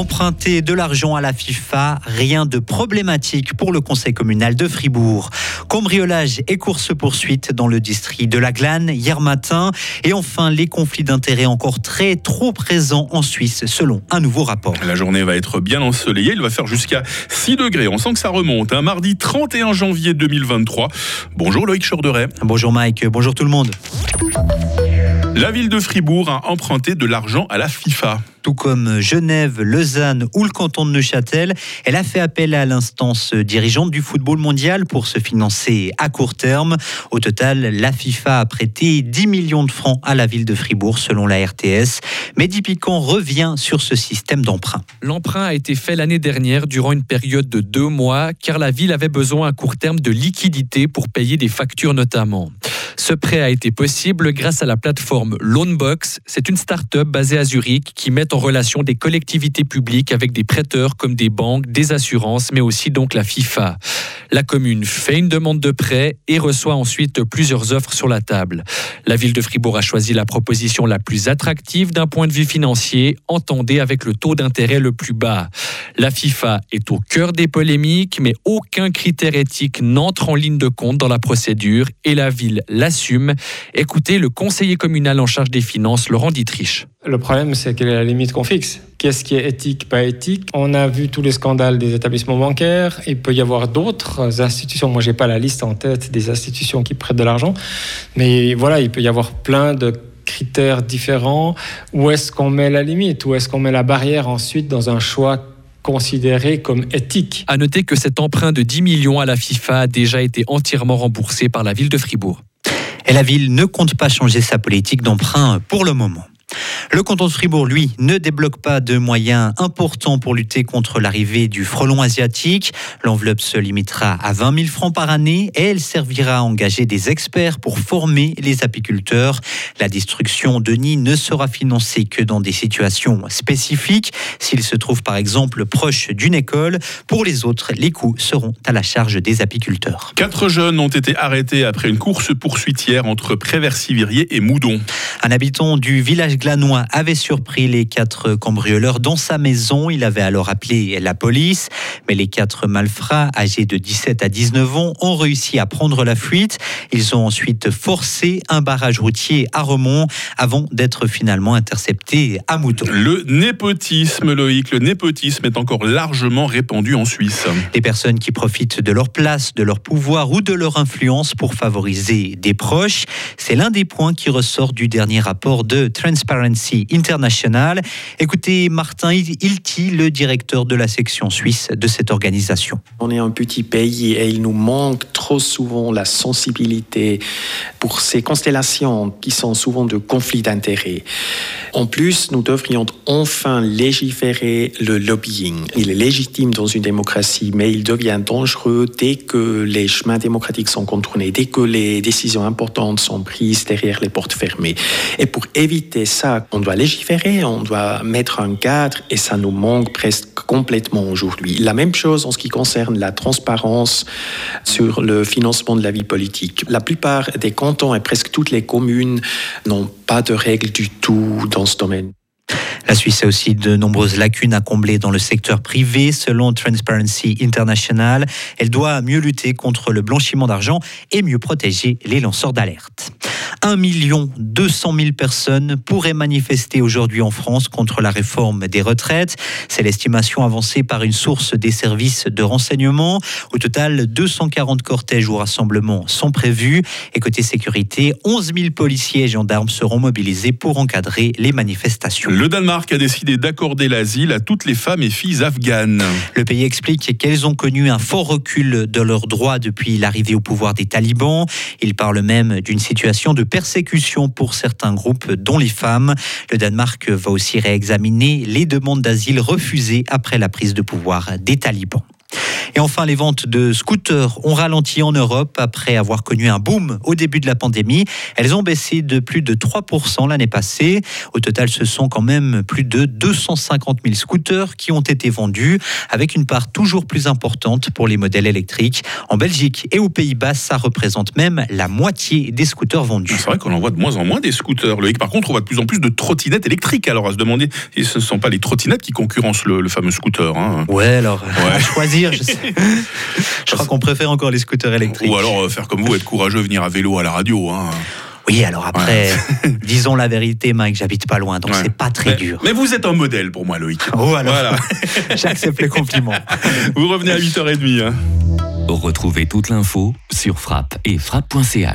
Emprunter de l'argent à la FIFA, rien de problématique pour le conseil communal de Fribourg. Cambriolage et course-poursuite dans le district de la Glane hier matin. Et enfin, les conflits d'intérêts encore très trop présents en Suisse selon un nouveau rapport. La journée va être bien ensoleillée. Il va faire jusqu'à 6 degrés. On sent que ça remonte. Un hein. mardi 31 janvier 2023. Bonjour Loïc Chorderet. Bonjour Mike. Bonjour tout le monde. La ville de Fribourg a emprunté de l'argent à la FIFA. Tout comme Genève, Lausanne ou le canton de Neuchâtel, elle a fait appel à l'instance dirigeante du football mondial pour se financer à court terme. Au total, la FIFA a prêté 10 millions de francs à la ville de Fribourg selon la RTS. Mehdi Piquant revient sur ce système d'emprunt. L'emprunt a été fait l'année dernière durant une période de deux mois car la ville avait besoin à court terme de liquidités pour payer des factures notamment. Ce prêt a été possible grâce à la plateforme Loanbox. C'est une start-up basée à Zurich qui met en relation des collectivités publiques avec des prêteurs comme des banques, des assurances, mais aussi donc la FIFA. La commune fait une demande de prêt et reçoit ensuite plusieurs offres sur la table. La ville de Fribourg a choisi la proposition la plus attractive d'un point de vue financier, entendez avec le taux d'intérêt le plus bas. La FIFA est au cœur des polémiques, mais aucun critère éthique n'entre en ligne de compte dans la procédure et la ville l'assume. Écoutez le conseiller communal en charge des finances, Laurent Dietrich. Le problème, c'est quelle est la limite qu'on fixe? Qu'est-ce qui est éthique, pas éthique? On a vu tous les scandales des établissements bancaires. Il peut y avoir d'autres institutions. Moi, j'ai pas la liste en tête des institutions qui prêtent de l'argent, mais voilà, il peut y avoir plein de critères différents. Où est-ce qu'on met la limite? Où est-ce qu'on met la barrière ensuite dans un choix considéré comme éthique? À noter que cet emprunt de 10 millions à la FIFA a déjà été entièrement remboursé par la ville de Fribourg. Et la ville ne compte pas changer sa politique d'emprunt pour le moment. Le canton de Fribourg, lui, ne débloque pas de moyens importants pour lutter contre l'arrivée du frelon asiatique. L'enveloppe se limitera à 20 000 francs par année et elle servira à engager des experts pour former les apiculteurs. La destruction de nids ne sera financée que dans des situations spécifiques, s'il se trouve par exemple proche d'une école. Pour les autres, les coûts seront à la charge des apiculteurs. Quatre jeunes ont été arrêtés après une course poursuitière entre Préversivirier et Moudon. Un habitant du village glanois avait surpris les quatre cambrioleurs dans sa maison. Il avait alors appelé la police, mais les quatre malfrats, âgés de 17 à 19 ans, ont réussi à prendre la fuite. Ils ont ensuite forcé un barrage routier à Remont avant d'être finalement interceptés à Mouton. Le népotisme, Loïc, le népotisme est encore largement répandu en Suisse. Les personnes qui profitent de leur place, de leur pouvoir ou de leur influence pour favoriser des proches, c'est l'un des points qui ressort du dernier rapport de Transparency International. Écoutez Martin Ilti, le directeur de la section suisse de cette organisation. On est un petit pays et il nous manque trop souvent la sensibilité pour ces constellations qui sont souvent de conflits d'intérêts. En plus, nous devrions enfin légiférer le lobbying. Il est légitime dans une démocratie, mais il devient dangereux dès que les chemins démocratiques sont contournés, dès que les décisions importantes sont prises derrière les portes fermées. Et pour éviter ça, on doit légiférer, on doit mettre un cadre et ça nous manque presque complètement aujourd'hui. La même chose en ce qui concerne la transparence sur le financement de la vie politique. La plupart des cantons et presque toutes les communes n'ont pas de règles du tout dans ce domaine. La Suisse a aussi de nombreuses lacunes à combler dans le secteur privé. Selon Transparency International, elle doit mieux lutter contre le blanchiment d'argent et mieux protéger les lanceurs d'alerte. 1 200 000 personnes pourraient manifester aujourd'hui en France contre la réforme des retraites. C'est l'estimation avancée par une source des services de renseignement. Au total, 240 cortèges ou rassemblements sont prévus. Et côté sécurité, 11 000 policiers et gendarmes seront mobilisés pour encadrer les manifestations. Le Danemark a décidé d'accorder l'asile à toutes les femmes et filles afghanes. Le pays explique qu'elles ont connu un fort recul de leurs droits depuis l'arrivée au pouvoir des talibans. Il parle même d'une situation de persécution pour certains groupes, dont les femmes. Le Danemark va aussi réexaminer les demandes d'asile refusées après la prise de pouvoir des talibans. Et enfin, les ventes de scooters ont ralenti en Europe après avoir connu un boom au début de la pandémie. Elles ont baissé de plus de 3% l'année passée. Au total, ce sont quand même plus de 250 000 scooters qui ont été vendus, avec une part toujours plus importante pour les modèles électriques. En Belgique et aux Pays-Bas, ça représente même la moitié des scooters vendus. C'est vrai qu'on en voit de moins en moins des scooters. Loïc, par contre, on voit de plus en plus de trottinettes électriques. Alors, à se demander si ce ne sont pas les trottinettes qui concurrencent le, le fameux scooter. Hein. Ouais, alors, à choisir, je, sais. je crois qu'on préfère encore les scooters électriques. Ou alors euh, faire comme vous, être courageux, venir à vélo à la radio. Hein. Oui, alors après, disons la vérité, Mike, j'habite pas loin, donc Ouais. c'est pas très mais, dur. mais vous êtes un modèle pour moi, Loïc. Oh, alors, Voilà. j'accepte les compliments. Vous revenez à 8h30. Hein. Retrouvez toute l'info sur frappe et frappe.ch.